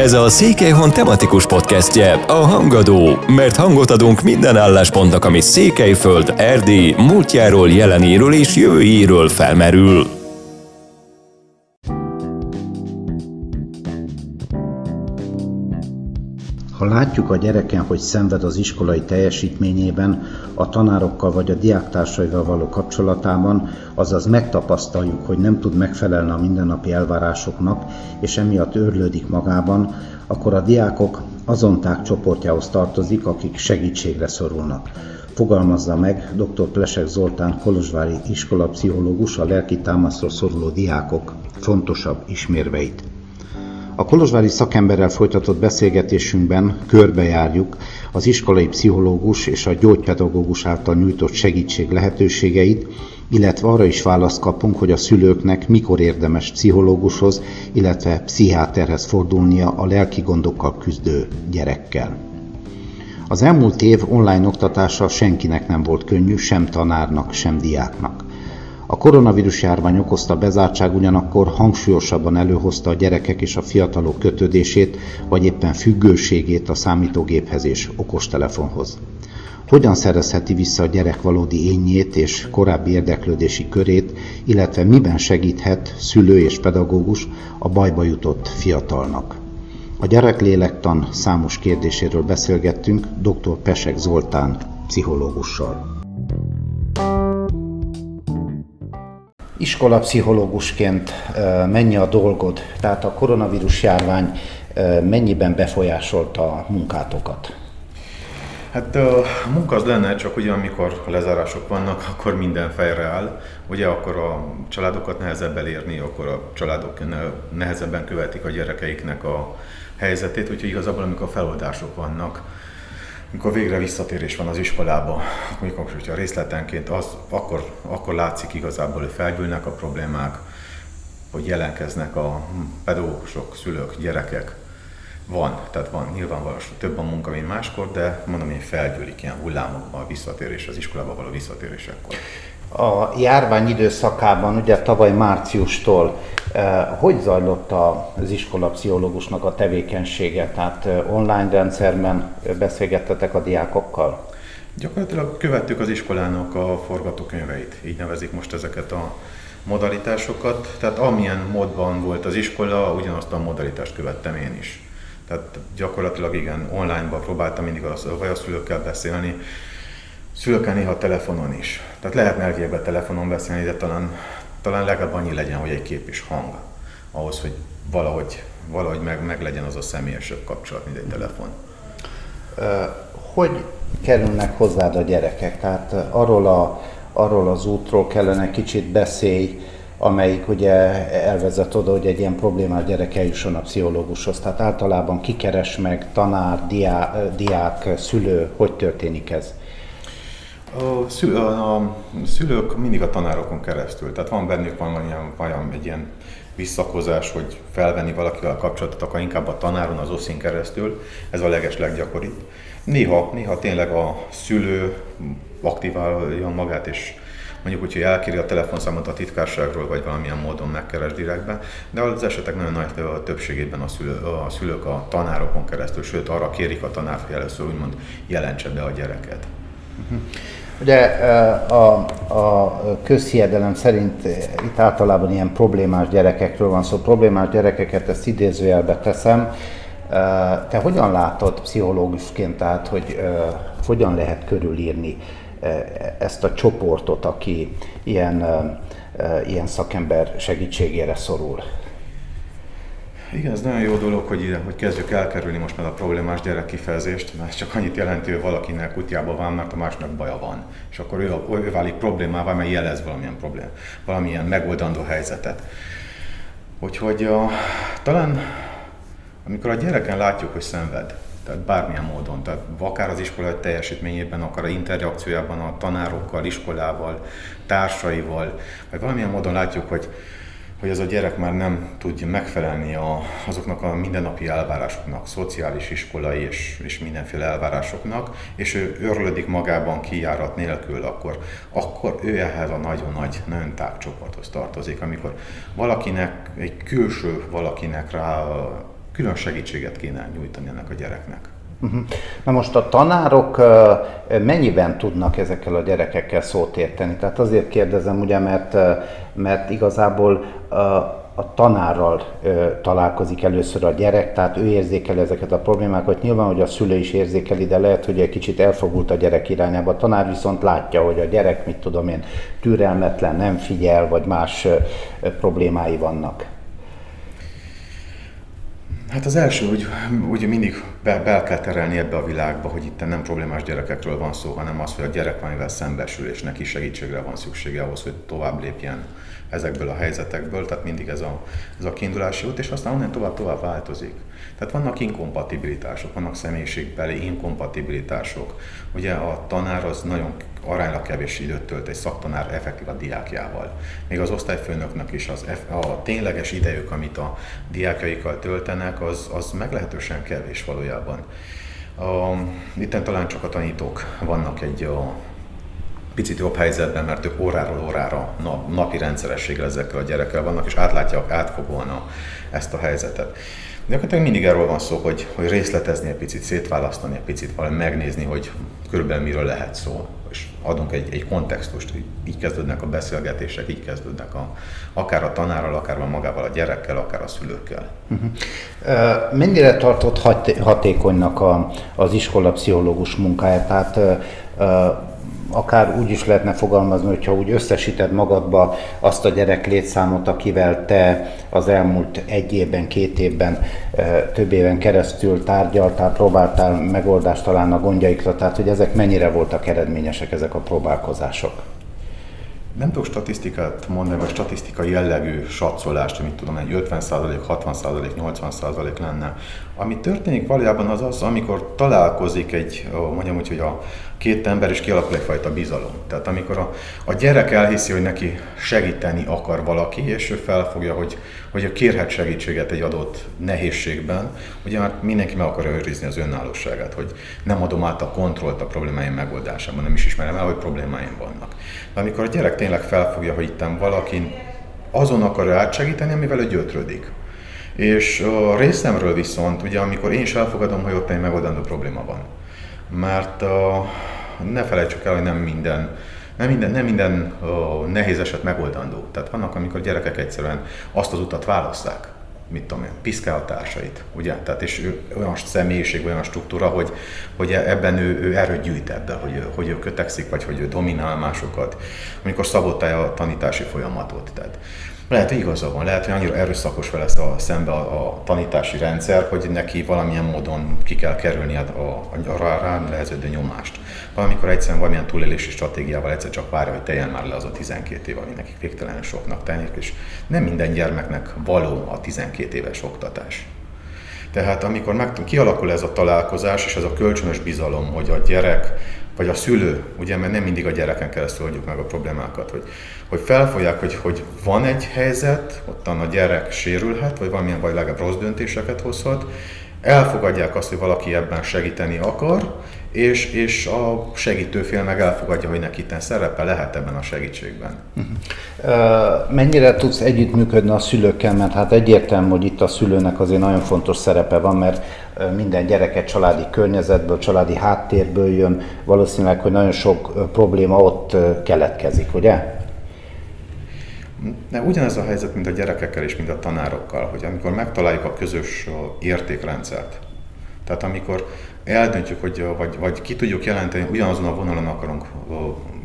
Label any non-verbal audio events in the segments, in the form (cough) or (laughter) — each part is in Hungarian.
Ez a Székelyhon tematikus podcastje, a Hangadó, mert hangot adunk minden álláspontnak, ami Székelyföld, Erdély, múltjáról, jelenéről és jövőjéről felmerül. Ha látjuk a gyereken, hogy szenved az iskolai teljesítményében, a tanárokkal vagy a diáktársaival való kapcsolatában, azaz megtapasztaljuk, hogy nem tud megfelelni a mindennapi elvárásoknak, és emiatt őrlődik magában, akkor a diákok azon tág csoportjához tartozik, akik segítségre szorulnak. Fogalmazza meg dr. Plesek Zoltán Kolozsvári iskolapszichológus a lelki támaszról szoruló diákok fontosabb ismérveit. A kolozsvári szakemberrel folytatott beszélgetésünkben körbejárjuk az iskolai pszichológus és a gyógypedagógus által nyújtott segítség lehetőségeit, illetve arra is választ kapunk, hogy a szülőknek mikor érdemes pszichológushoz, illetve pszichiáterhez fordulnia a lelki gondokkal küzdő gyerekkel. Az elmúlt év online oktatása senkinek nem volt könnyű, sem tanárnak, sem diáknak. A koronavírus járvány okozta bezártság ugyanakkor hangsúlyosabban előhozta a gyerekek és a fiatalok kötődését, vagy éppen függőségét a számítógéphez és okostelefonhoz. Hogyan szerezheti vissza a gyerek valódi énjét és korábbi érdeklődési körét, illetve miben segíthet szülő és pedagógus a bajba jutott fiatalnak? A gyereklélektan számos kérdéséről beszélgettünk dr. Pesek Zoltán pszichológussal. Iskolapszichológusként mennyi a dolgod? Tehát a koronavírus járvány mennyiben befolyásolta a munkátokat? Hát a munka az lenne, csak ugye amikor lezárások vannak, akkor minden fejre áll. Ugye akkor a családokat nehezebb elérni, akkor a családok nehezebben követik a gyerekeiknek a helyzetét, úgyhogy igazából amikor feloldások vannak, amikor végre visszatérés van az iskolába, amikor hogyha részletenként, az, akkor, akkor látszik igazából, hogy felgyűlnek a problémák, hogy jelenkeznek a pedagógusok, szülők, gyerekek. Van, tehát van nyilvánvalóan több a munka, mint máskor, de mondom, hogy felgyűlik ilyen hullámokban a visszatérés, az iskolába való visszatérésekkor. A járvány időszakában, ugye tavaly márciustól, hogy zajlott az iskolapszichológusnak a tevékenysége? Tehát eh, online rendszerben beszélgettetek a diákokkal? Gyakorlatilag követtük az iskolának a forgatókönyveit, így nevezik most ezeket a modalitásokat. Tehát amilyen módban volt az iskola, ugyanazt a modalitást követtem én is. Tehát gyakorlatilag igen, online-ban próbáltam mindig a, vagy a szülőkkel beszélni, szülőkkel néha telefonon is. Tehát lehetne elvégben telefonon beszélni, de talán, talán legalább annyi legyen, hogy egy kép is hang, ahhoz, hogy valahogy, valahogy meg, meg legyen az a személyesebb kapcsolat, mint egy telefon. Hogy kerülnek hozzád a gyerekek? Tehát arról, a, arról az útról kellene kicsit beszélj, amelyik ugye elvezet oda, hogy egy ilyen problémás gyerek eljusson a pszichológushoz. Tehát általában kikeres meg tanár, diá, diák, szülő, hogy történik ez? A, szül, a, a szülők mindig a tanárokon keresztül, tehát van bennük van olyan, olyan egy ilyen visszakozás, hogy felvenni valakivel a kapcsolatot, akkor inkább a tanáron, az oszin keresztül, ez a leges leggyakoribb. Néha, néha tényleg a szülő aktiválja magát, és mondjuk úgy, hogy elkéri a telefonszámot a titkárságról, vagy valamilyen módon megkeres direktbe, de az esetek nagyon nagy többségében a, szülő, a szülők a tanárokon keresztül, sőt arra kérik a tanár, hogy először úgymond jelentse be a gyereket. Uh-huh. Ugye a, a közhiedelem szerint itt általában ilyen problémás gyerekekről van szó. Problémás gyerekeket ezt idézőjelbe teszem. Te hogyan látod pszichológusként, tehát hogy hogyan lehet körülírni ezt a csoportot, aki ilyen, ilyen szakember segítségére szorul? Igen, ez nagyon jó dolog, hogy, ide, hogy kezdjük elkerülni most már a problémás gyerek kifejezést, mert csak annyit jelenti, hogy valakinek kutyába van, mert a másnak baja van. És akkor ő, ő válik problémává, mert jelez valamilyen problém, valamilyen megoldandó helyzetet. Úgyhogy a, talán amikor a gyereken látjuk, hogy szenved, tehát bármilyen módon, tehát akár az iskolai teljesítményében, akár a interakciójában a tanárokkal, iskolával, társaival, vagy valamilyen módon látjuk, hogy hogy ez a gyerek már nem tudja megfelelni a, azoknak a mindennapi elvárásoknak, szociális, iskolai és, és mindenféle elvárásoknak, és ő örlődik magában kijárat nélkül, akkor, akkor ő ehhez a nagyon nagy, nagyon csoporthoz tartozik, amikor valakinek, egy külső valakinek rá külön segítséget kéne nyújtani ennek a gyereknek. Uh-huh. Na most a tanárok mennyiben tudnak ezekkel a gyerekekkel szót érteni? Tehát azért kérdezem, ugye, mert, mert igazából a tanárral találkozik először a gyerek, tehát ő érzékeli ezeket a problémákat. Nyilván, hogy a szülő is érzékeli, de lehet, hogy egy kicsit elfogult a gyerek irányába. A tanár viszont látja, hogy a gyerek, mit tudom én, türelmetlen, nem figyel, vagy más problémái vannak. Hát az első, hogy ugye mindig be, be kell terelni ebbe a világba, hogy itt nem problémás gyerekekről van szó, hanem az, hogy a gyerek valamivel szembesül, és neki segítségre van szüksége ahhoz, hogy tovább lépjen ezekből a helyzetekből, tehát mindig ez a, ez a kiindulási út, és aztán onnan tovább-tovább változik. Tehát vannak inkompatibilitások, vannak személyiségbeli inkompatibilitások. Ugye a tanár az nagyon aránylag kevés időt tölt egy szaktanár effektív a diákjával. Még az osztályfőnöknek is az, a tényleges idejük, amit a diákjaikkal töltenek, az, az meglehetősen kevés valójában. A, itten talán csak a tanítók vannak egy a, picit jobb helyzetben, mert ők óráról órára nap, napi rendszerességgel ezekkel a gyerekkel vannak, és átlátják átfogóan ezt a helyzetet. Gyakorlatilag mindig erről van szó, hogy, hogy részletezni egy picit, szétválasztani egy picit, valami megnézni, hogy körülbelül miről lehet szó, és adunk egy, egy kontextust, hogy így kezdődnek a beszélgetések, így kezdődnek a, akár a tanárral, akár magával a gyerekkel, akár a szülőkkel. Uh-huh. Mennyire tartott hatékonynak a, az iskola pszichológus munkáját? Tehát akár úgy is lehetne fogalmazni, hogyha úgy összesíted magadba azt a gyerek létszámot, akivel te az elmúlt egy évben, két évben, több éven keresztül tárgyaltál, próbáltál megoldást találni a gondjaikra, tehát hogy ezek mennyire voltak eredményesek, ezek a próbálkozások? Nem tudok statisztikát mondani, vagy statisztikai jellegű satszólást, amit tudom, egy 50%, 60%, 80% lenne. Ami történik valójában az az, amikor találkozik egy, mondjam úgy, hogy a két ember, és kialakul egyfajta bizalom. Tehát amikor a, a gyerek elhiszi, hogy neki segíteni akar valaki, és ő felfogja, hogy, hogy kérhet segítséget egy adott nehézségben, ugye már mindenki meg akarja őrizni az önállóságát, hogy nem adom át a kontrollt a problémáim megoldásában, nem is ismerem el, hogy problémáim vannak. De amikor a gyerek tényleg felfogja, hogy itt valaki azon akarja átsegíteni, amivel ő gyötrődik. És a részemről viszont, ugye amikor én is elfogadom, hogy ott egy megoldandó probléma van. Mert ne felejtsük el, hogy nem minden nem minden, nem minden uh, nehéz eset megoldandó. Tehát vannak, amikor gyerekek egyszerűen azt az utat választák, mit tudom én, piszkál a társait, ugye? Tehát és ő olyan személyiség, olyan struktúra, hogy, hogy ebben ő, ő erőt gyűjt ebben, hogy, hogy ő kötekszik, vagy hogy ő dominál másokat, amikor szabotálja a tanítási folyamatot. Tehát lehet, hogy igaza van, lehet, hogy annyira erőszakos vele a, szembe a, a tanítási rendszer, hogy neki valamilyen módon ki kell kerülni a, a, a rá, rá neheződő nyomást. Valamikor egyszerűen valamilyen túlélési stratégiával egyszer csak várja, hogy teljen már le az a 12 év, ami nekik végtelen soknak tűnik, és nem minden gyermeknek való a 12 éves oktatás. Tehát amikor meg, kialakul ez a találkozás és ez a kölcsönös bizalom, hogy a gyerek vagy a szülő, ugye, mert nem mindig a gyereken keresztül oldjuk meg a problémákat, hogy, hogy felfogják, hogy, hogy van egy helyzet, ottan a gyerek sérülhet, vagy valamilyen, vagy legalább rossz döntéseket hozhat, elfogadják azt, hogy valaki ebben segíteni akar, és, és a segítőfél meg elfogadja, hogy neki itten szerepe lehet ebben a segítségben. Uh-huh. Mennyire tudsz együttműködni a szülőkkel, mert hát egyértelmű, hogy itt a szülőnek azért nagyon fontos szerepe van, mert minden gyerek egy családi környezetből, családi háttérből jön, valószínűleg, hogy nagyon sok probléma ott keletkezik, ugye? De ugyanez a helyzet, mint a gyerekekkel és mint a tanárokkal, hogy amikor megtaláljuk a közös értékrendszert, tehát amikor eldöntjük, hogy, vagy, vagy ki tudjuk jelenteni, hogy ugyanazon a vonalon akarunk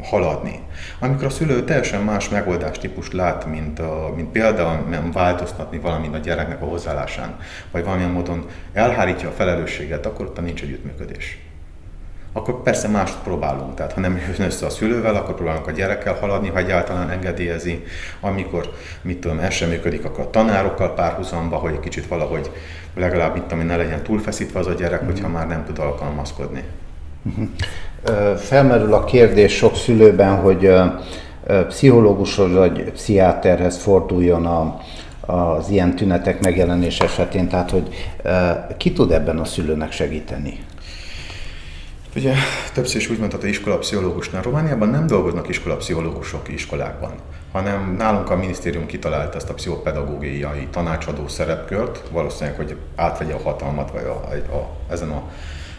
haladni. Amikor a szülő teljesen más megoldás típust lát, mint, mint például változtatni valamit a gyereknek a hozzáállásán, vagy valamilyen módon elhárítja a felelősséget, akkor ott nincs együttműködés akkor persze mást próbálunk. Tehát ha nem jön össze a szülővel, akkor próbálunk a gyerekkel haladni, ha egyáltalán engedélyezi. Amikor, mit tudom, ez sem működik, akkor a tanárokkal párhuzamba, hogy egy kicsit valahogy legalább, mit tudom, ne legyen túlfeszítve az a gyerek, hogyha már nem tud alkalmazkodni. Felmerül a kérdés sok szülőben, hogy pszichológushoz vagy pszichiáterhez forduljon a, az ilyen tünetek megjelenés esetén, tehát hogy ki tud ebben a szülőnek segíteni? Ugye többször is úgy mondtad, hogy iskolapszichológusnál Romániában nem dolgoznak iskolapszichológusok iskolákban, hanem nálunk a minisztérium kitalálta ezt a pszichopedagógiai tanácsadó szerepkört, valószínűleg, hogy átvegye a hatalmat vagy a, a, a, ezen a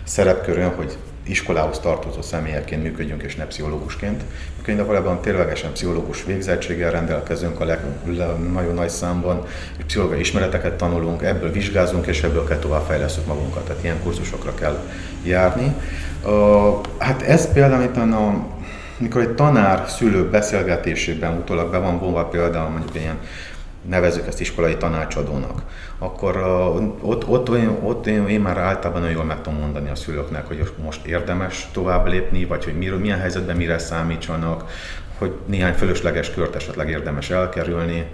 szerepkörön, hogy iskolához tartozó személyeként működjünk, és ne pszichológusként. Működjünk, de valójában ténylegesen pszichológus végzettséggel rendelkezünk a leg, nagyon nagy számban, és pszichológiai ismereteket tanulunk, ebből vizsgázunk, és ebből kell továbbfejlesztünk magunkat. Tehát ilyen kurzusokra kell járni. Uh, hát ez például, a, mikor egy tanár szülő beszélgetésében utólag be van vonva például mondjuk ilyen nevezük ezt iskolai tanácsadónak, akkor ott, ott, ott én, én már általában nagyon jól meg tudom mondani a szülőknek, hogy most érdemes tovább lépni, vagy hogy mir, milyen helyzetben mire számítsanak, hogy néhány fölösleges kört esetleg érdemes elkerülni.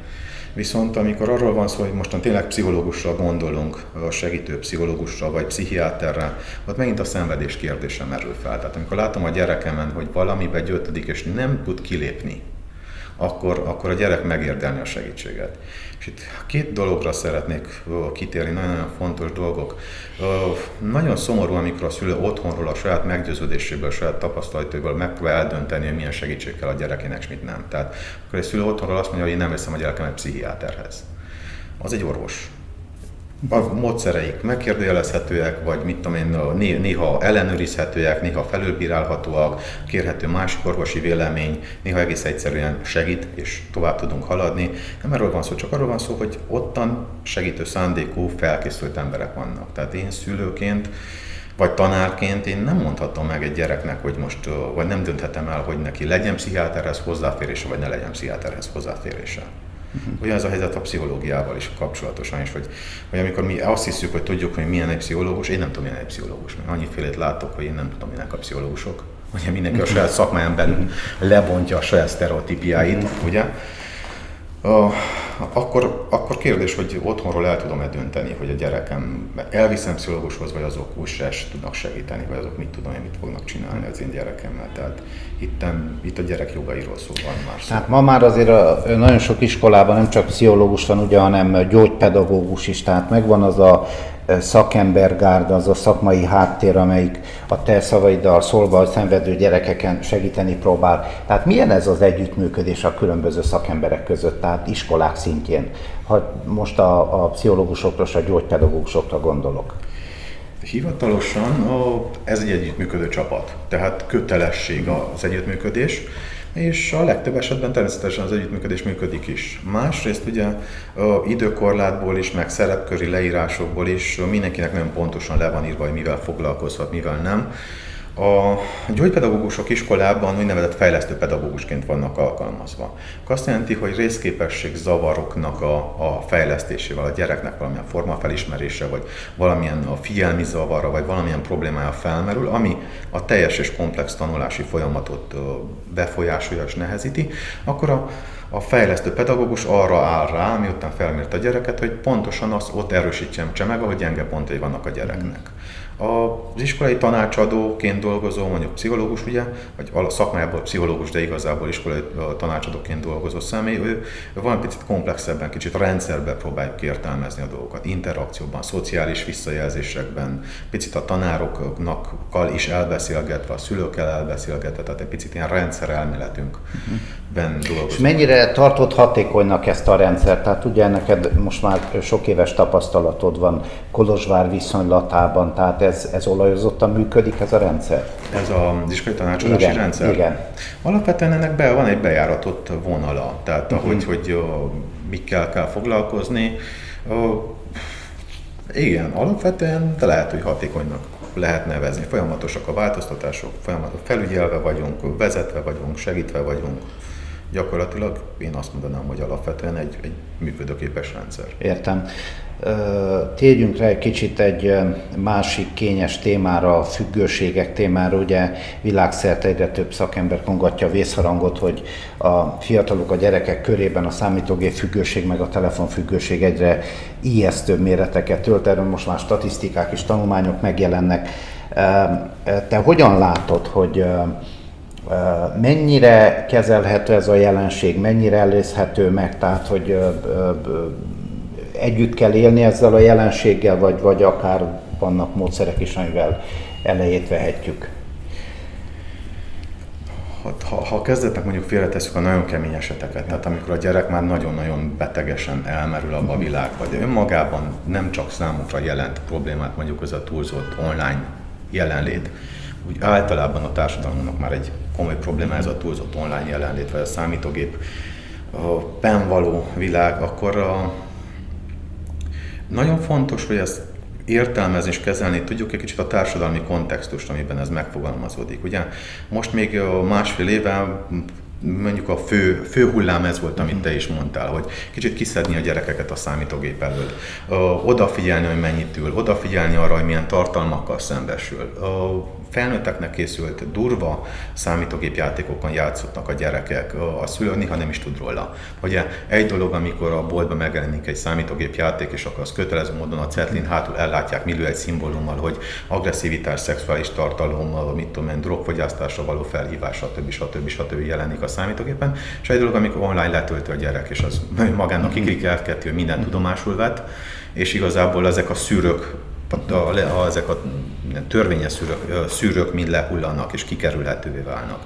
Viszont amikor arról van szó, hogy mostan tényleg pszichológusra gondolunk, a segítő pszichológusra vagy pszichiáterre, ott megint a szenvedés kérdése merül fel. Tehát amikor látom a gyerekemen, hogy valamibe gyöttödik és nem tud kilépni, akkor, akkor a gyerek megérdelni a segítséget. És itt két dologra szeretnék kitérni, nagyon-nagyon fontos dolgok. Nagyon szomorú, amikor a szülő otthonról a saját meggyőződéséből, a saját tapasztalataiból megpróbál eldönteni, hogy milyen segítség kell a gyerekének, és mit nem. Tehát akkor egy szülő otthonról azt mondja, hogy én nem veszem a gyerekemet pszichiáterhez. Az egy orvos a módszereik megkérdőjelezhetőek, vagy mit tudom én, néha ellenőrizhetőek, néha felülbírálhatóak, kérhető másik orvosi vélemény, néha egész egyszerűen segít, és tovább tudunk haladni. Nem erről van szó, csak arról van szó, hogy ottan segítő szándékú, felkészült emberek vannak. Tehát én szülőként vagy tanárként én nem mondhatom meg egy gyereknek, hogy most, vagy nem dönthetem el, hogy neki legyen pszichiáterhez hozzáférése, vagy ne legyen pszichiáterhez hozzáférése. Ugyanez a helyzet a pszichológiával is kapcsolatosan is, hogy, hogy amikor mi azt hiszük, hogy tudjuk, hogy milyen egy pszichológus, én nem tudom, milyen egy pszichológus, mert annyifélét látok, hogy én nem tudom, milyenek a pszichológusok. Ugye mindenki a saját szakmáján belül lebontja a saját sztereotípiáit, ugye? Uh, akkor, akkor kérdés, hogy otthonról el tudom-e dönteni, hogy a gyerekem elviszem pszichológushoz, vagy azok úgy tudnak segíteni, vagy azok mit tudom mit fognak csinálni az én gyerekemmel. Tehát itt, itt a gyerek jogairól szó van már szó. Tehát ma már azért a, nagyon sok iskolában nem csak pszichológus van, ugye, hanem gyógypedagógus is, tehát megvan az a szakembergárda, az a szakmai háttér, amelyik a te szavaiddal szólva a szenvedő gyerekeken segíteni próbál. Tehát milyen ez az együttműködés a különböző szakemberek között, tehát iskolák szintjén, ha most a, a pszichológusokra és a gyógypedagógusokra gondolok? Hivatalosan ez egy együttműködő csapat, tehát kötelesség az együttműködés és a legtöbb esetben természetesen az együttműködés működik is. Másrészt ugye időkorlátból is, meg szerepköri leírásokból is mindenkinek nagyon pontosan le van írva, hogy mivel foglalkozhat, mivel nem. A gyógypedagógusok iskolában úgynevezett fejlesztő pedagógusként vannak alkalmazva. Azt jelenti, hogy részképesség zavaroknak a, a fejlesztésével, a gyereknek valamilyen forma felismerése, vagy valamilyen a figyelmi zavara, vagy valamilyen problémája felmerül, ami a teljes és komplex tanulási folyamatot befolyásolja és nehezíti, akkor a, a fejlesztő pedagógus arra áll rá, miután felmért a gyereket, hogy pontosan azt ott erősítsem meg, ahol gyenge pontai vannak a gyereknek. Az iskolai tanácsadóként dolgozó, mondjuk pszichológus, ugye, vagy a szakmájából pszichológus, de igazából iskolai tanácsadóként dolgozó személy, ő, ő van picit komplexebben, kicsit rendszerben próbáljuk értelmezni a dolgokat, interakcióban, szociális visszajelzésekben, picit a tanároknak is elbeszélgetve, a szülőkkel elbeszélgetve, tehát egy picit ilyen rendszerelméletünkben uh-huh. dolgozunk. És mennyire tartott hatékonynak ezt a rendszert? Tehát ugye neked most már sok éves tapasztalatod van Kolozsvár viszonylatában, tehát ez, ez olajozottan működik ez a rendszer? Ez az iskolai tanácsadási igen, rendszer? Igen. Alapvetően ennek be, van egy bejáratott vonala, tehát uh-huh. ahogy hogy, uh, mikkel kell foglalkozni. Uh, igen, alapvetően, de lehet, hogy hatékonynak lehet nevezni. Folyamatosak a változtatások, folyamatosan felügyelve vagyunk, vezetve vagyunk, segítve vagyunk. Gyakorlatilag én azt mondanám, hogy alapvetően egy, egy működőképes rendszer. Értem. Térjünk rá egy kicsit egy másik kényes témára, a függőségek témára. Ugye világszerte egyre több szakember kongatja a vészharangot, hogy a fiatalok, a gyerekek körében a számítógép függőség meg a telefonfüggőség egyre ijesztőbb méreteket tölt. Erről most már statisztikák és tanulmányok megjelennek. Te hogyan látod, hogy mennyire kezelhető ez a jelenség, mennyire elészhető meg, tehát hogy együtt kell élni ezzel a jelenséggel, vagy, vagy akár vannak módszerek is, amivel elejét vehetjük? ha, ha kezdetnek mondjuk félretesszük a nagyon kemény eseteket, tehát amikor a gyerek már nagyon-nagyon betegesen elmerül abba a mhm. világba, de önmagában nem csak számukra jelent problémát mondjuk az a túlzott online jelenlét, úgy általában a társadalomnak már egy komoly probléma ez a túlzott online jelenlét, vagy a számítógép. A való világ, akkor a, nagyon fontos, hogy ezt értelmezni és kezelni tudjuk egy kicsit a társadalmi kontextust, amiben ez megfogalmazódik. Ugye? Most még másfél éve mondjuk a fő, fő hullám ez volt, amit te is mondtál, hogy kicsit kiszedni a gyerekeket a számítógép előtt, odafigyelni, hogy mennyit ül, odafigyelni arra, hogy milyen tartalmakkal szembesül, felnőtteknek készült durva számítógépjátékokon játszottak a gyerekek, a szülő néha nem is tud róla. Ugye egy dolog, amikor a boltban megjelenik egy számítógépjáték, és akkor az kötelező módon a cetlin hátul ellátják millió egy szimbólummal, hogy agresszivitás, szexuális tartalom, mit tudom én, drogfogyasztásra való felhívás, stb. stb. stb. jelenik a számítógépen. És egy dolog, amikor online letöltő a gyerek, és az (laughs) magának kikrikelkedő, hogy minden tudomásul vett, és igazából ezek a szűrők a, a, ezek a törvényes szűrők, szűrők mind lehullanak és kikerülhetővé válnak.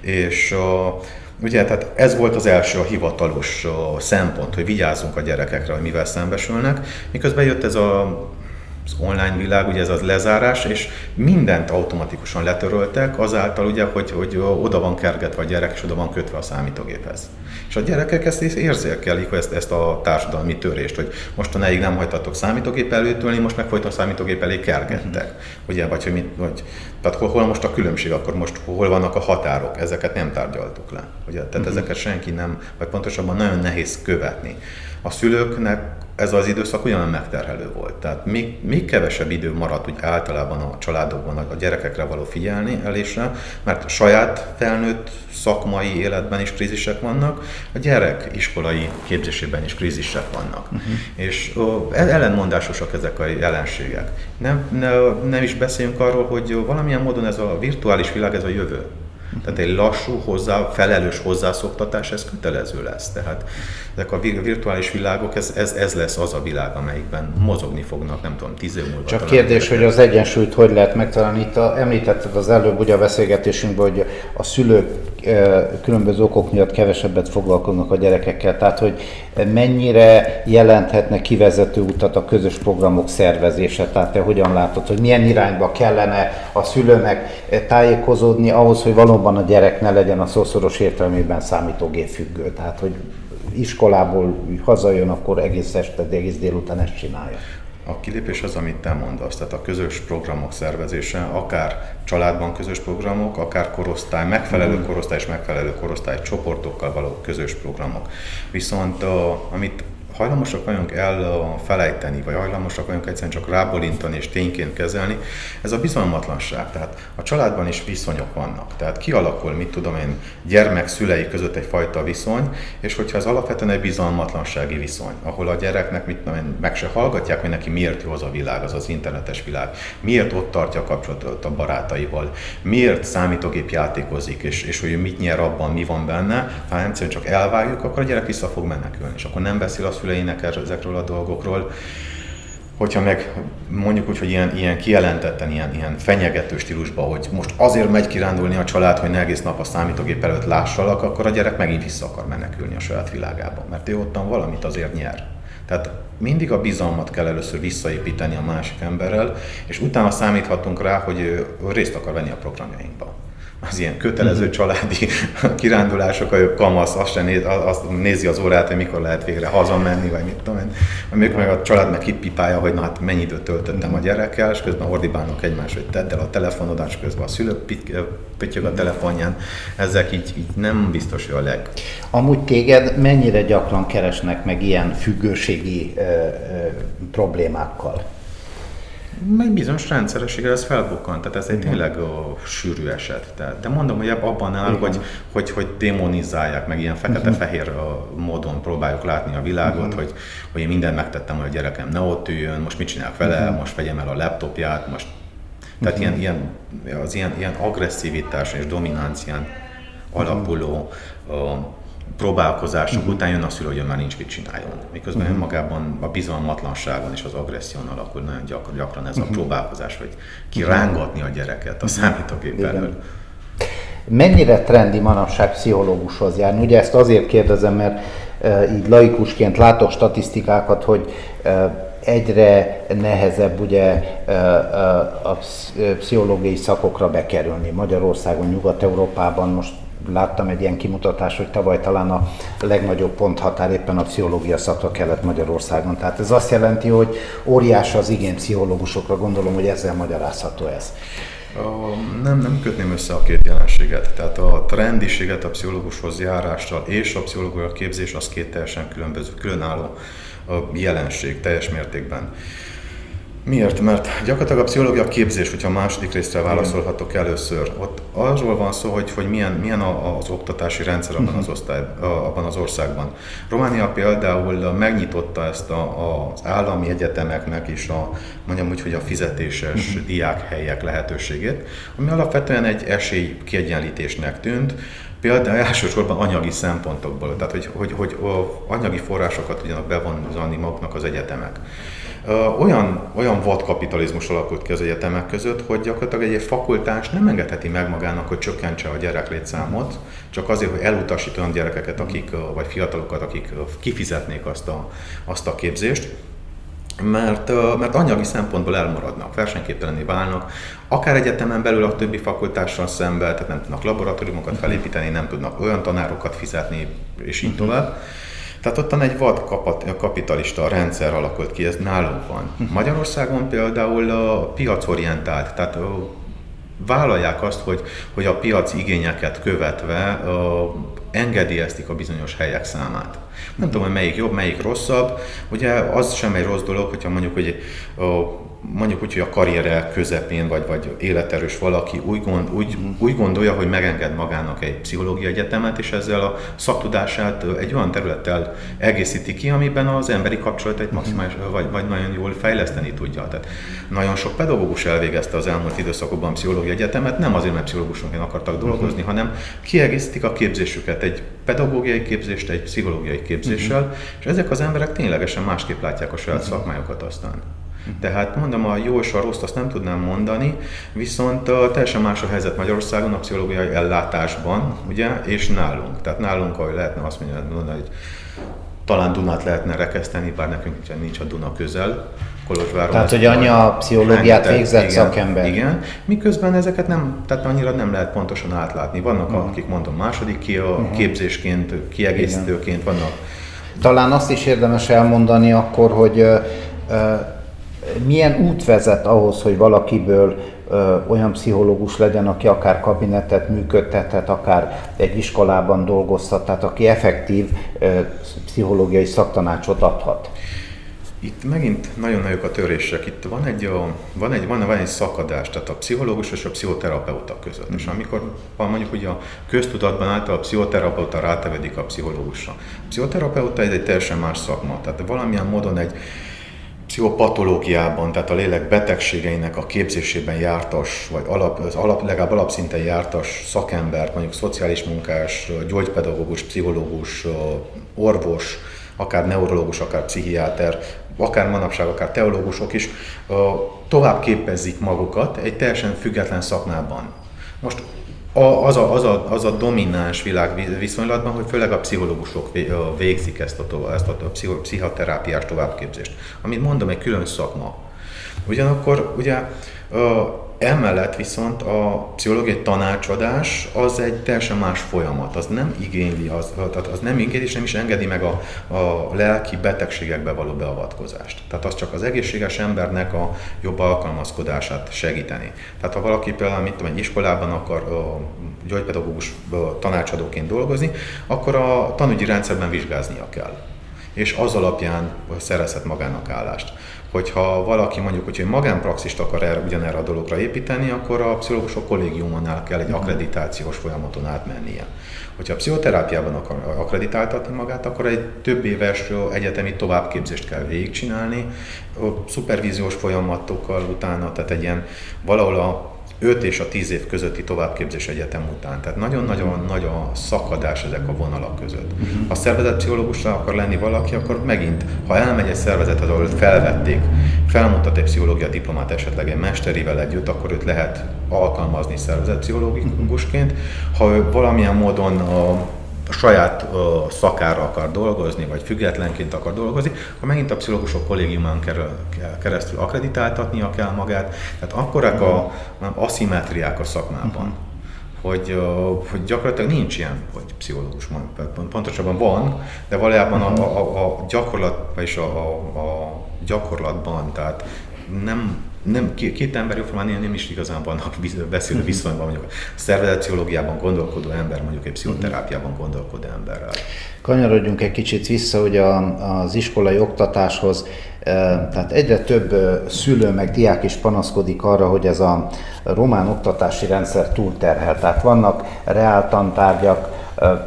És a, ugye, tehát ez volt az első a hivatalos a szempont, hogy vigyázzunk a gyerekekre, hogy mivel szembesülnek, miközben jött ez a az online világ, ugye ez az lezárás, és mindent automatikusan letöröltek, azáltal ugye, hogy, hogy oda van kergetve a gyerek, és oda van kötve a számítógéphez. És a gyerekek ezt érzékelik, hogy ezt, ezt a társadalmi törést, hogy mostanáig nem hagytatok számítógép előtt most meg folyton számítógép elé kergettek. Ugye, vagy hogy mit, vagy, tehát hol, hol most a különbség, akkor most hol vannak a határok, ezeket nem tárgyaltuk le. Ugye, tehát uh-huh. ezeket senki nem, vagy pontosabban nagyon nehéz követni. A szülőknek ez az időszak ugyanolyan megterhelő volt. Tehát még, még kevesebb idő maradt úgy általában a családokban a gyerekekre való figyelni elésre, mert a saját felnőtt szakmai életben is krízisek vannak, a gyerek iskolai képzésében is krízisek vannak. Uh-huh. És ó, ellenmondásosak ezek a jelenségek. Nem, ne, nem is beszéljünk arról, hogy valamilyen módon ez a virtuális világ, ez a jövő. Tehát egy lassú, hozzá, felelős hozzászoktatás, ez kötelező lesz. Tehát ezek a virtuális világok, ez, ez, ez lesz az a világ, amelyikben mozogni fognak, nem tudom, tíz év múlva. Csak kérdés, hogy az egyensúlyt hogy lehet megtalálni. Itt a, említetted az előbb ugye a beszélgetésünkben, hogy a szülők különböző okok miatt kevesebbet foglalkoznak a gyerekekkel, tehát hogy mennyire jelenthetne kivezető utat a közös programok szervezése, tehát te hogyan látod, hogy milyen irányba kellene a szülőnek tájékozódni ahhoz, hogy valóban a gyerek ne legyen a szószoros értelmében számítógép függő, tehát hogy iskolából hazajön, akkor egész este, egész délután ezt csinálja. A kilépés az, amit te mondasz, tehát a közös programok szervezése, akár családban közös programok, akár korosztály, megfelelő mm. korosztály és megfelelő korosztály csoportokkal való közös programok. Viszont a, amit hajlamosak vagyunk elfelejteni, vagy hajlamosak vagyunk egyszerűen csak rábolintani és tényként kezelni, ez a bizalmatlanság. Tehát a családban is viszonyok vannak. Tehát kialakul, mit tudom én, gyermek szülei között egyfajta viszony, és hogyha ez alapvetően egy bizalmatlansági viszony, ahol a gyereknek mit tudom én, meg se hallgatják, hogy neki miért jó az a világ, az az internetes világ, miért ott tartja a kapcsolatot a barátaival, miért számítógép játékozik, és, és hogy mit nyer abban, mi van benne, ha egyszerűen csak elvágjuk, akkor a gyerek vissza fog menekülni, és akkor nem beszél a szüleinek ezekről a dolgokról. Hogyha meg mondjuk úgy, hogy ilyen, ilyen kijelentetten, ilyen, ilyen fenyegető stílusban, hogy most azért megy kirándulni a család, hogy ne egész nap a számítógép előtt lássalak, akkor a gyerek megint vissza akar menekülni a saját világába, mert ő ottan valamit azért nyer. Tehát mindig a bizalmat kell először visszaépíteni a másik emberrel, és utána számíthatunk rá, hogy ő részt akar venni a programjainkba az ilyen kötelező mhm. családi (laughs) kirándulások, a kamasz azt, sem néz, azt nézi az órát, hogy mikor lehet végre hazamenni, vagy mit tudom én. Amikor meg a család meg hippipálja, hogy na hát mennyi időt töltöttem a gyerekkel, és közben ordibálnak egymás, hogy tedd el a telefonodat, és közben a szülők püttyög a telefonján. Ezek így, így nem biztos, hogy a leg. Amúgy téged mennyire gyakran keresnek meg ilyen függőségi ö, ö, problémákkal? Egy bizonyos rendszerességgel ez felbukkan, tehát ez egy Igen. tényleg a sűrű eset. Tehát, de mondom, hogy abban áll, hogy, hogy, hogy demonizálják, meg ilyen fekete-fehér módon próbáljuk látni a világot, uh-huh. hogy, hogy én mindent megtettem, hogy a gyerekem ne ott üljön, most mit csinálok vele, uh-huh. most vegyem el a laptopját, most tehát ilyen, ilyen, az ilyen, ilyen agresszivitás és dominancián alapuló uh, próbálkozások uh-huh. után jön a szülő, hogy már nincs mit csináljon. Miközben uh-huh. önmagában a bizalmatlanságon és az agresszión alakul nagyon gyakran, gyakran ez uh-huh. a próbálkozás, hogy kirángatni a gyereket a számítógép elől. mennyire trendi manapság pszichológushoz járni? Ugye ezt azért kérdezem, mert így laikusként látok statisztikákat, hogy egyre nehezebb ugye a pszichológiai szakokra bekerülni. Magyarországon, Nyugat-Európában most láttam egy ilyen kimutatást, hogy tavaly talán a legnagyobb ponthatár éppen a pszichológia szakra kellett Magyarországon. Tehát ez azt jelenti, hogy óriás az igény pszichológusokra, gondolom, hogy ezzel magyarázható ez. Nem, nem kötném össze a két jelenséget. Tehát a trendiséget a pszichológushoz járással és a pszichológia képzés az két teljesen különböző, különálló jelenség teljes mértékben. Miért? Mert gyakorlatilag a pszichológia képzés, hogyha a második részre válaszolhatok először, ott arról van szó, hogy, hogy milyen, milyen az oktatási rendszer abban az, osztály, abban az országban. Románia például megnyitotta ezt a, az állami egyetemeknek is a, mondjam úgy, hogy a fizetéses uh-huh. diákhelyek lehetőségét, ami alapvetően egy esély kiegyenlítésnek tűnt, Például elsősorban anyagi szempontokból, tehát hogy, hogy, hogy anyagi forrásokat tudjanak bevonzani maguknak az egyetemek. Olyan, olyan vadkapitalizmus alakult ki az egyetemek között, hogy gyakorlatilag egy fakultás nem engedheti meg magának, hogy csökkentse a gyereklétszámot, csak azért, hogy elutasít olyan gyerekeket, akik, vagy fiatalokat, akik kifizetnék azt a, azt a képzést mert, mert anyagi szempontból elmaradnak, versenyképtelenné válnak, akár egyetemen belül a többi fakultással szemben, tehát nem tudnak laboratóriumokat felépíteni, nem tudnak olyan tanárokat fizetni, és így mhm. tovább. Tehát ottan egy vad kapitalista rendszer alakult ki, ez nálunk van. Mhm. Magyarországon például a piacorientált, tehát vállalják azt, hogy, hogy a piac igényeket követve engedélyeztik a bizonyos helyek számát. Nem tudom, hogy melyik jobb, melyik rosszabb. Ugye az sem egy rossz dolog, hogyha mondjuk, hogy mondjuk úgy, hogy a karriere közepén, vagy, vagy életerős valaki úgy, gond, úgy, úgy gondolja, hogy megenged magának egy pszichológia egyetemet, és ezzel a szaktudását egy olyan területtel egészíti ki, amiben az emberi kapcsolatait maximális, vagy, vagy nagyon jól fejleszteni tudja. Tehát nagyon sok pedagógus elvégezte az elmúlt időszakokban pszichológia egyetemet, nem azért, mert pszichológusokként akartak dolgozni, uh-huh. hanem kiegészítik a képzésüket egy pedagógiai képzést, egy pszichológiai képzéssel, uh-huh. és ezek az emberek ténylegesen másképp látják a saját uh-huh. szakmájukat aztán. Tehát mondom, a jó és a rossz azt nem tudnám mondani, viszont uh, teljesen más a helyzet Magyarországon a pszichológiai ellátásban, ugye, és nálunk. Tehát nálunk, ahogy lehetne azt mondani, hogy talán Dunát lehetne rekeszteni, bár nekünk nincs a Duna közel. Kolozsváron. Tehát, hogy anya pszichológiát végzett igen, szakember. Igen, miközben ezeket nem, tehát annyira nem lehet pontosan átlátni. Vannak, uh-huh. akik mondom második ki a uh-huh. képzésként, kiegészítőként, igen. vannak. Talán azt is érdemes elmondani akkor, hogy uh, milyen út vezet ahhoz, hogy valakiből ö, olyan pszichológus legyen, aki akár kabinetet működtethet, akár egy iskolában dolgozhat, tehát aki effektív ö, pszichológiai szaktanácsot adhat? Itt megint nagyon nagyok a törések. Itt van egy, van egy, van, van egy szakadás, tehát a pszichológus és a pszichoterapeuta között. Mm. És amikor mondjuk ugye a köztudatban által a pszichoterapeuta rátevedik a pszichológusra. A pszichoterapeuta egy, egy teljesen más szakma, tehát valamilyen módon egy, pszichopatológiában, tehát a lélek betegségeinek a képzésében jártas, vagy alap, az alap, legalább alapszinten jártas szakembert, mondjuk szociális munkás, gyógypedagógus, pszichológus, orvos, akár neurológus, akár pszichiáter, akár manapság, akár teológusok is tovább képezik magukat egy teljesen független szakmában. Most a, az, a, az, a, az a domináns világ viszonylatban, hogy főleg a pszichológusok végzik ezt a, ezt a pszichoterápiás továbbképzést. Amit mondom, egy külön szakma. Ugyanakkor ugye Emellett viszont a pszichológiai tanácsadás az egy teljesen más folyamat, az nem igényli, az, tehát az nem igényli és nem is engedi meg a, a lelki betegségekbe való beavatkozást. Tehát az csak az egészséges embernek a jobb alkalmazkodását segíteni. Tehát ha valaki például mit tudom, egy iskolában akar a gyógypedagógus tanácsadóként dolgozni, akkor a tanügyi rendszerben vizsgáznia kell és az alapján szerezhet magának állást hogyha valaki mondjuk, hogy magánpraxist akar erre, ugyanerre a dologra építeni, akkor a pszichológusok kollégiumánál kell egy mhm. akkreditációs folyamaton átmennie. Hogyha a pszichoterápiában akar akkreditáltatni magát, akkor egy több éves egyetemi továbbképzést kell végigcsinálni, szupervíziós folyamatokkal utána, tehát egy ilyen valahol a 5 és a 10 év közötti továbbképzés egyetem után. Tehát nagyon-nagyon nagy a szakadás ezek a vonalak között. Ha szervezetpszichológusra akar lenni valaki, akkor megint, ha elmegy egy szervezethez, ahol felvették, felmutat egy pszichológia diplomát esetleg egy mesterivel együtt, akkor őt lehet alkalmazni szervezetpszichológusként. Ha ő valamilyen módon a a saját uh, szakára akar dolgozni, vagy függetlenként akar dolgozni, akkor megint a pszichológusok kollégiumán keresztül akreditáltatnia kell magát. Tehát akkorák a aszimetriák a szakmában. Uh-huh hogy, hogy gyakorlatilag nincs ilyen, hogy pszichológus. Pontosabban van, de valójában a, a, a gyakorlat, és a, a, a gyakorlatban, tehát nem nem, két ember jóformán nem is igazán vannak beszélő viszonyban, mondjuk a szervezetpszichológiában gondolkodó ember, mondjuk egy pszichoterápiában gondolkodó emberrel. Kanyarodjunk egy kicsit vissza ugye az iskolai oktatáshoz. Tehát egyre több szülő meg diák is panaszkodik arra, hogy ez a román oktatási rendszer túlterhel. Tehát vannak reáltantárgyak,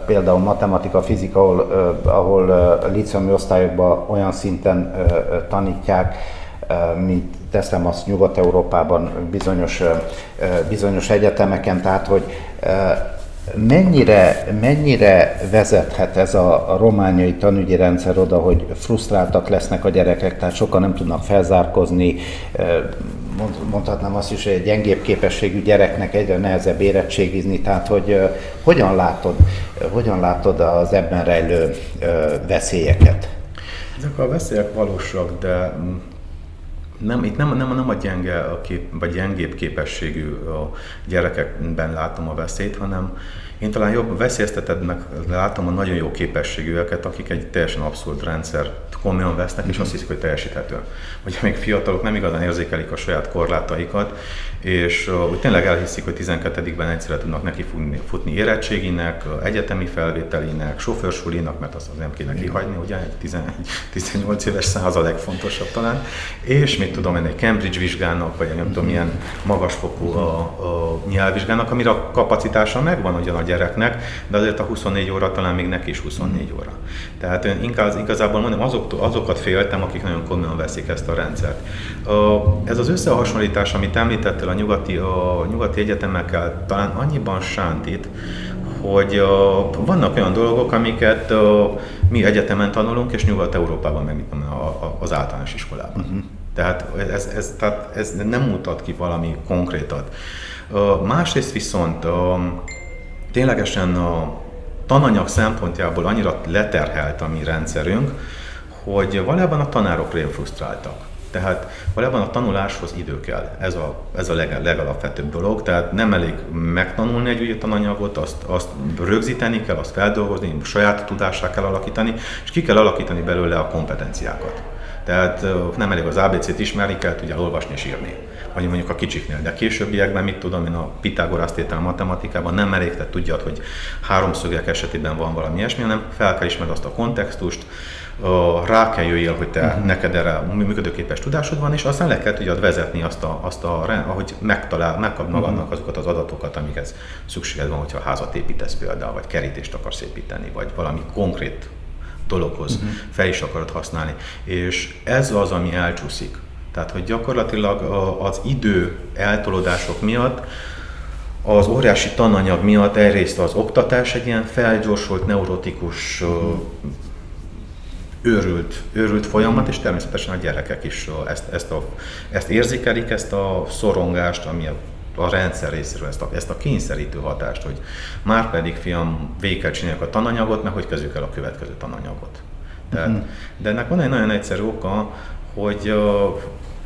például matematika, fizika, ahol, ahol liceumi osztályokban olyan szinten tanítják, mint teszem azt Nyugat-Európában bizonyos, bizonyos egyetemeken, tehát hogy mennyire, mennyire vezethet ez a, a romániai tanügyi rendszer oda, hogy frusztráltak lesznek a gyerekek, tehát sokan nem tudnak felzárkozni, mondhatnám azt is, hogy egy gyengébb képességű gyereknek egyre nehezebb érettségizni, tehát hogy hogyan látod, hogyan látod az ebben rejlő veszélyeket? Ezek a veszélyek valósak, de nem, itt nem, nem, nem a gyenge a kép, vagy gyengébb képességű a gyerekekben látom a veszélyt, hanem én talán jobb veszélyeztetednek látom a nagyon jó képességűeket, akik egy teljesen abszurd rendszer komolyan vesznek, és azt hiszik, hogy teljesíthető. Ugye még fiatalok nem igazán érzékelik a saját korlátaikat, és uh, úgy tényleg elhiszik, hogy 12-ben egyszerre tudnak neki futni, futni érettséginek, egyetemi felvételinek, sofőrsulinak, mert azt nem kéne kihagyni, ugye? Egy 11, 18 éves száz a legfontosabb talán, és mit tudom én, egy Cambridge vizsgának, vagy nem tudom, milyen magasfokú a, a nyelvvizsgának, amire a kapacitása megvan ugyan a gyereknek, de azért a 24 óra talán még neki is 24 óra. Tehát én inkább, igazából mondom, azok, azokat féltem, akik nagyon komolyan veszik ezt a rendszert. Ez az összehasonlítás, amit említettél a nyugati, a nyugati egyetemekkel, talán annyiban sántít, hogy uh, vannak olyan dolgok, amiket uh, mi egyetemen tanulunk, és Nyugat-Európában meg mit tudom, a, a, az általános iskolában. Uh-huh. Tehát ez, ez, tehát ez nem mutat ki valami konkrétat. Uh, másrészt viszont ténylegesen a tananyag szempontjából annyira leterhelt a mi rendszerünk, hogy valójában a tanárok rém frusztráltak. Tehát valójában a tanuláshoz idő kell. Ez a, ez a leg, legalapvetőbb dolog. Tehát nem elég megtanulni egy új tananyagot, azt, azt rögzíteni kell, azt feldolgozni, saját tudásá kell alakítani, és ki kell alakítani belőle a kompetenciákat. Tehát nem elég az ABC-t ismerni, kell tudja olvasni és írni vagy mondjuk a kicsiknél, de a későbbiekben mit tudom én a Pitagorasz tétel matematikában nem elég, tehát tudjad, hogy háromszögek esetében van valami ilyesmi, hanem fel kell ismerned azt a kontextust, rá kell jöjjél, hogy te, uh-huh. neked erre működőképes tudásod van, és aztán le kell tudjad vezetni azt a, azt a ahogy megtalál, megkap magadnak uh-huh. azokat az adatokat, amikhez szükséged van, hogyha házat építesz például, vagy kerítést akarsz építeni, vagy valami konkrét dologhoz uh-huh. fel is akarod használni. És ez az, ami elcsúszik. Tehát, hogy gyakorlatilag az idő eltolódások miatt az óriási tananyag miatt egyrészt az oktatás egy ilyen felgyorsult, neurotikus, őrült, őrült folyamat, és természetesen a gyerekek is ezt, ezt, a, ezt érzékelik, ezt a szorongást, ami a, a rendszer részéről, ezt a, ezt a kényszerítő hatást, hogy már pedig fiam, végig kell csinálják a tananyagot, mert hogy kezdjük el a következő tananyagot. Tehát, uh-huh. De ennek van egy nagyon egyszerű oka, hogy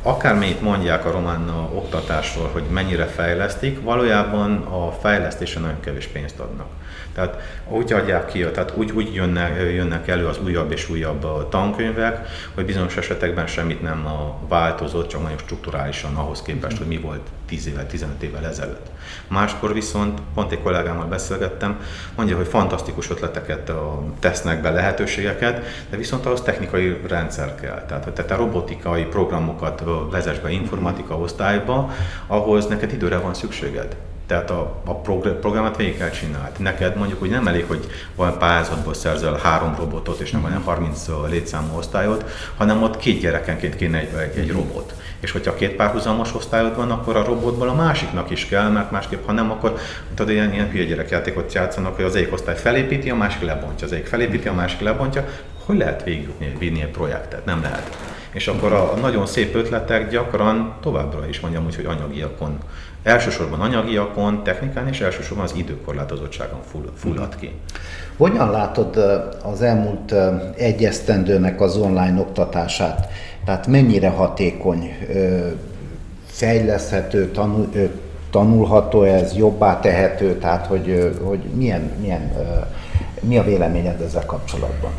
akármennyit mondják a román oktatásról, hogy mennyire fejlesztik, valójában a fejlesztésre nagyon kevés pénzt adnak. Tehát úgy adják ki, tehát úgy, úgy jönnek, jönnek elő az újabb és újabb tankönyvek, hogy bizonyos esetekben semmit nem változott, csak nagyon strukturálisan ahhoz képest, hogy mi volt 10 évvel, 15 évvel ezelőtt. Máskor viszont, pont egy kollégámmal beszélgettem, mondja, hogy fantasztikus ötleteket tesznek be, lehetőségeket, de viszont ahhoz technikai rendszer kell. Tehát, hogy te robotikai programokat vezess be informatika osztályba, ahhoz neked időre van szükséged. Tehát a, a programot végig kell csinálni. Neked mondjuk, hogy nem elég, hogy van pályázatból szerzel három robotot, és nem van 30 létszámú osztályot, hanem ott két gyerekenként kéne egy, egy, egy robot. És hogyha két párhuzamos osztályod van, akkor a robotból a másiknak is kell, mert másképp, ha nem, akkor tudod, ilyen, ilyen hülye gyerekjátékot játszanak, hogy az egyik osztály felépíti, a másik lebontja, az egyik felépíti, a másik lebontja. Hogy lehet végigvinni egy projektet? Nem lehet. És akkor a nagyon szép ötletek gyakran továbbra is mondjam úgy, hogy anyagiakon Elsősorban anyagiakon, technikán és elsősorban az időkorlátozottságon fullad ki. Hogyan látod az elmúlt egy esztendőnek az online oktatását? Tehát mennyire hatékony, fejleszthető, tanul, tanulható ez, jobbá tehető, tehát hogy, hogy milyen, milyen, mi a véleményed ezzel kapcsolatban?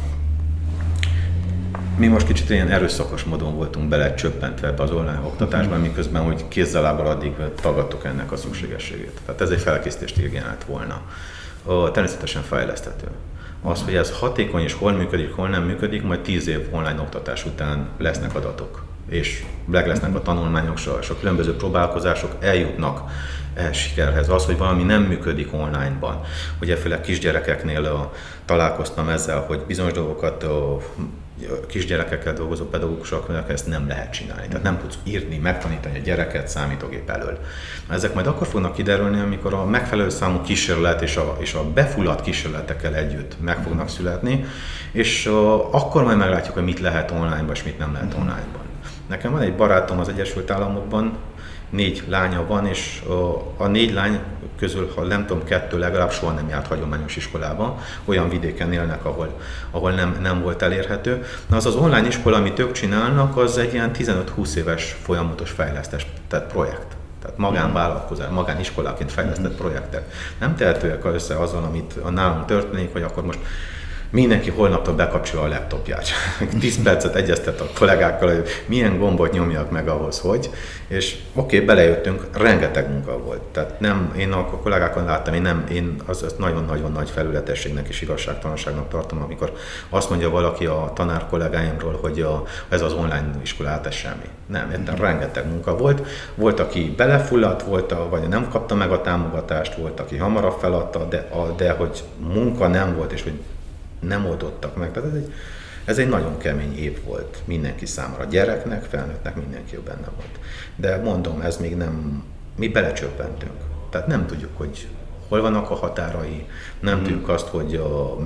Mi most kicsit ilyen erőszakos módon voltunk bele csöppentve ebbe az online oktatásban, mhm. miközben hogy kézzel addig tagadtuk ennek a szükségességét. Tehát ez egy felkészítést igényelt volna. Természetesen fejleszthető. Az, hogy ez hatékony és hol működik, hol nem működik, majd tíz év online oktatás után lesznek adatok és meg lesznek a tanulmányok, és a különböző próbálkozások eljutnak e sikerhez. Az, hogy valami nem működik online-ban. Ugye főleg kisgyerekeknél a, találkoztam ezzel, hogy bizonyos dolgokat a, kisgyerekekkel dolgozó pedagógusok, ezt nem lehet csinálni. Tehát nem tudsz írni, megtanítani a gyereket számítógép elől. Ezek majd akkor fognak kiderülni, amikor a megfelelő számú kísérlet és a, és a befulladt kísérletekkel együtt meg fognak születni, és akkor majd meglátjuk, hogy mit lehet online-ban és mit nem lehet online-ban. Nekem van egy barátom az Egyesült Államokban, négy lánya van, és a négy lány közül, ha nem tudom, kettő legalább soha nem járt hagyományos iskolába, olyan vidéken élnek, ahol, ahol nem, nem volt elérhető. Na az az online iskola, amit ők csinálnak, az egy ilyen 15-20 éves folyamatos fejlesztés, tehát projekt. Tehát magánvállalkozás, magániskoláként fejlesztett projektek. Nem tehetőek össze azzal, amit nálunk történik, hogy akkor most mindenki holnaptól bekapcsol a laptopját. (laughs) 10 percet egyeztet a kollégákkal, hogy milyen gombot nyomjak meg ahhoz, hogy, és oké, okay, belejöttünk, rengeteg munka volt. Tehát nem, én a kollégákon láttam, én nem, én az, az nagyon-nagyon nagy felületességnek és igazságtalanságnak tartom, amikor azt mondja valaki a tanár kollégáimról, hogy a, ez az online iskolát, ez semmi. Nem, értem, rengeteg munka volt. Volt, aki belefulladt, volt, a, vagy nem kapta meg a támogatást, volt, aki hamarabb feladta, de, a, de hogy munka nem volt, és hogy nem oldottak meg. Tehát ez egy, ez egy nagyon kemény év volt mindenki számára, gyereknek, felnőttnek, mindenki benne volt. De mondom, ez még nem, mi belecsöppentünk. Tehát nem tudjuk, hogy hol vannak a határai, nem hmm. tudjuk azt, hogy a,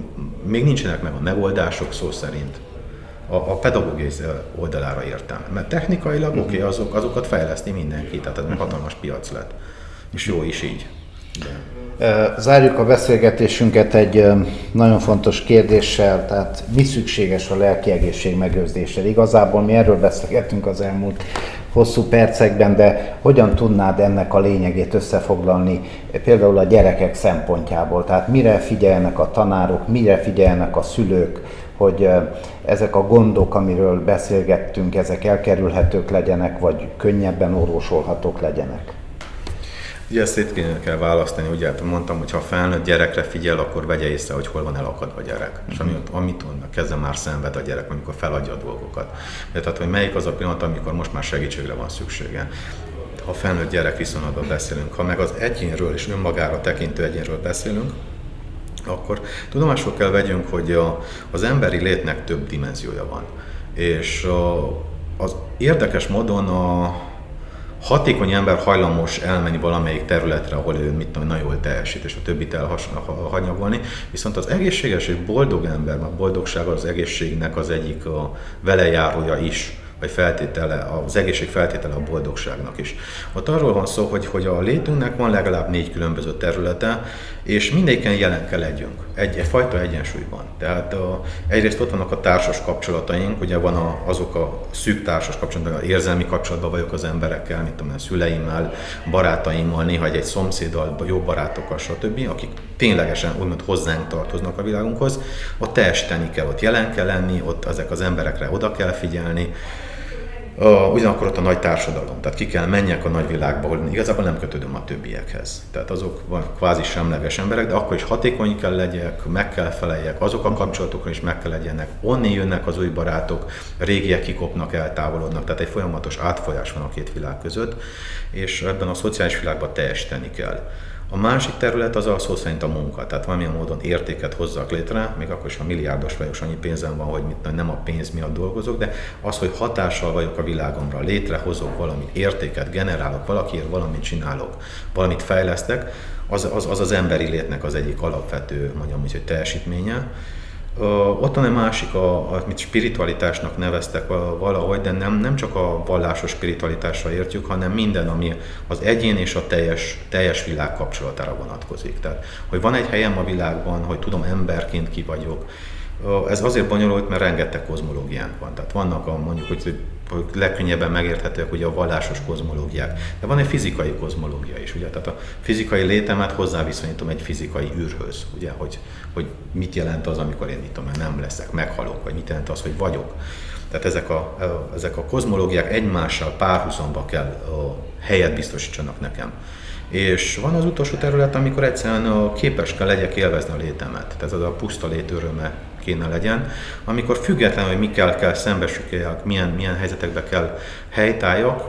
még nincsenek meg a megoldások szó szerint. A, a pedagógiai oldalára értem. Mert technikailag hmm. oké, okay, azok, azokat fejleszti mindenki, tehát ez egy hatalmas piac lett. És jó is így. De... Zárjuk a beszélgetésünket egy nagyon fontos kérdéssel, tehát mi szükséges a lelki egészség megőrzésére? Igazából mi erről beszélgettünk az elmúlt hosszú percekben, de hogyan tudnád ennek a lényegét összefoglalni például a gyerekek szempontjából? Tehát mire figyelnek a tanárok, mire figyelnek a szülők, hogy ezek a gondok, amiről beszélgettünk, ezek elkerülhetők legyenek, vagy könnyebben orvosolhatók legyenek? Ugye ezt szét kell választani, ugye hát mondtam, hogy ha felnőtt gyerekre figyel, akkor vegye észre, hogy hol van elakadva a gyerek. Mm-hmm. És amit, amit kezdve már szenved a gyerek, amikor feladja a dolgokat. De tehát, hogy melyik az a pillanat, amikor most már segítségre van szüksége. Ha felnőtt gyerek viszonylatban beszélünk, ha meg az egyénről és önmagára tekintő egyénről beszélünk, akkor tudomásul kell vegyünk, hogy a, az emberi létnek több dimenziója van. És a, az érdekes módon a, hatékony ember hajlamos elmenni valamelyik területre, ahol ő mit tudom, nagyon jól teljesít, és a többit elhanyagolni, viszont az egészséges és boldog ember, a boldogság az egészségnek az egyik a velejárója is vagy feltétele, az egészség feltétele a boldogságnak is. Ott arról van szó, hogy, hogy a létünknek van legalább négy különböző területe, és mindegyiken jelen kell legyünk, egy, egyfajta egyensúlyban. Tehát a, egyrészt ott vannak a társas kapcsolataink, ugye van a, azok a szűk társas kapcsolatok, érzelmi kapcsolatban vagyok az emberekkel, mint tudom, a szüleimmel, barátaimmal, néha egy, egy szomszéddal, jó barátokkal, stb., akik ténylegesen úgymond hozzánk tartoznak a világunkhoz, ott teljesíteni kell, ott jelen kell lenni, ott ezek az emberekre oda kell figyelni, Uh, ugyanakkor ott a nagy társadalom, tehát ki kell menjek a nagyvilágba, ahol igazából nem kötődöm a többiekhez. Tehát azok kvázi semleges emberek, de akkor is hatékony kell legyek, meg kell feleljek, azok a kapcsolatokra is meg kell legyenek. Onni jönnek az új barátok, régiek kikopnak, eltávolodnak, tehát egy folyamatos átfolyás van a két világ között, és ebben a szociális világban teljesíteni kell. A másik terület az a szó szerint a munka, tehát valamilyen módon értéket hozzak létre, még akkor is, ha milliárdos vagyok, annyi pénzem van, hogy mit, nem a pénz miatt dolgozok, de az, hogy hatással vagyok a világomra, létrehozok valamit, értéket generálok, valakiért valamit csinálok, valamit fejlesztek, az az, az, az emberi létnek az egyik alapvető, mondjam hogy teljesítménye. Ott van egy másik, a, amit spiritualitásnak neveztek valahogy, de nem, nem csak a vallásos spiritualitásra értjük, hanem minden, ami az egyén és a teljes, teljes világ kapcsolatára vonatkozik. Tehát, hogy van egy helyem a világban, hogy tudom emberként ki vagyok, ez azért bonyolult, mert rengeteg kozmológiánk van. Tehát vannak a mondjuk, hogy legkönnyebben megérthetőek ugye a vallásos kozmológiák. De van egy fizikai kozmológia is, ugye? Tehát a fizikai létemet hozzáviszonyítom egy fizikai űrhöz, ugye? Hogy, hogy mit jelent az, amikor én mit nem leszek, meghalok, vagy mit jelent az, hogy vagyok. Tehát ezek a, ezek a kozmológiák egymással párhuzamba kell helyet biztosítsanak nekem. És van az utolsó terület, amikor egyszerűen képes kell legyek élvezni a létemet. Tehát ez a puszta lét öröme kéne legyen, amikor függetlenül, hogy mikkel kell szembesüljek, milyen, milyen helyzetekbe kell helytálljak,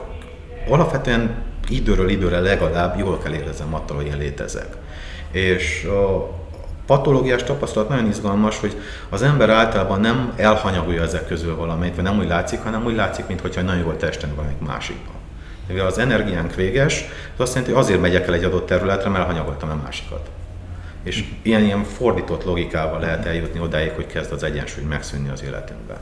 alapvetően időről időre legalább jól kell érezzem attól, hogy én létezek. És a patológiás tapasztalat nagyon izgalmas, hogy az ember általában nem elhanyagolja ezek közül valamit, vagy nem úgy látszik, hanem úgy látszik, mintha nagyon jól testen valamit másikban. Mivel az energiánk véges, az azt jelenti, hogy azért megyek el egy adott területre, mert elhanyagoltam a másikat. És ilyen, ilyen fordított logikával lehet eljutni odáig, hogy kezd az egyensúly megszűnni az életünkben.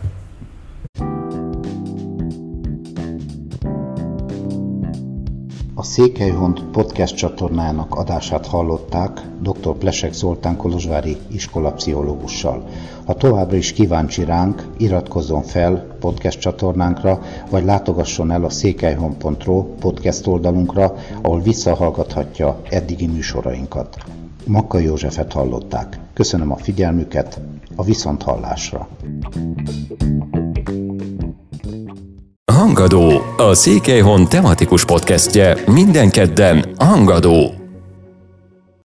A Székelyhont podcast csatornának adását hallották dr. Plesek Zoltán Kolozsvári iskolapszichológussal. Ha továbbra is kíváncsi ránk, iratkozzon fel podcast csatornánkra, vagy látogasson el a székelyhon.ro podcast oldalunkra, ahol visszahallgathatja eddigi műsorainkat. Makka Józsefet hallották. Köszönöm a figyelmüket, a viszonthallásra. Hangadó, a Székelyhon tematikus podcastje minden kedden Hangadó.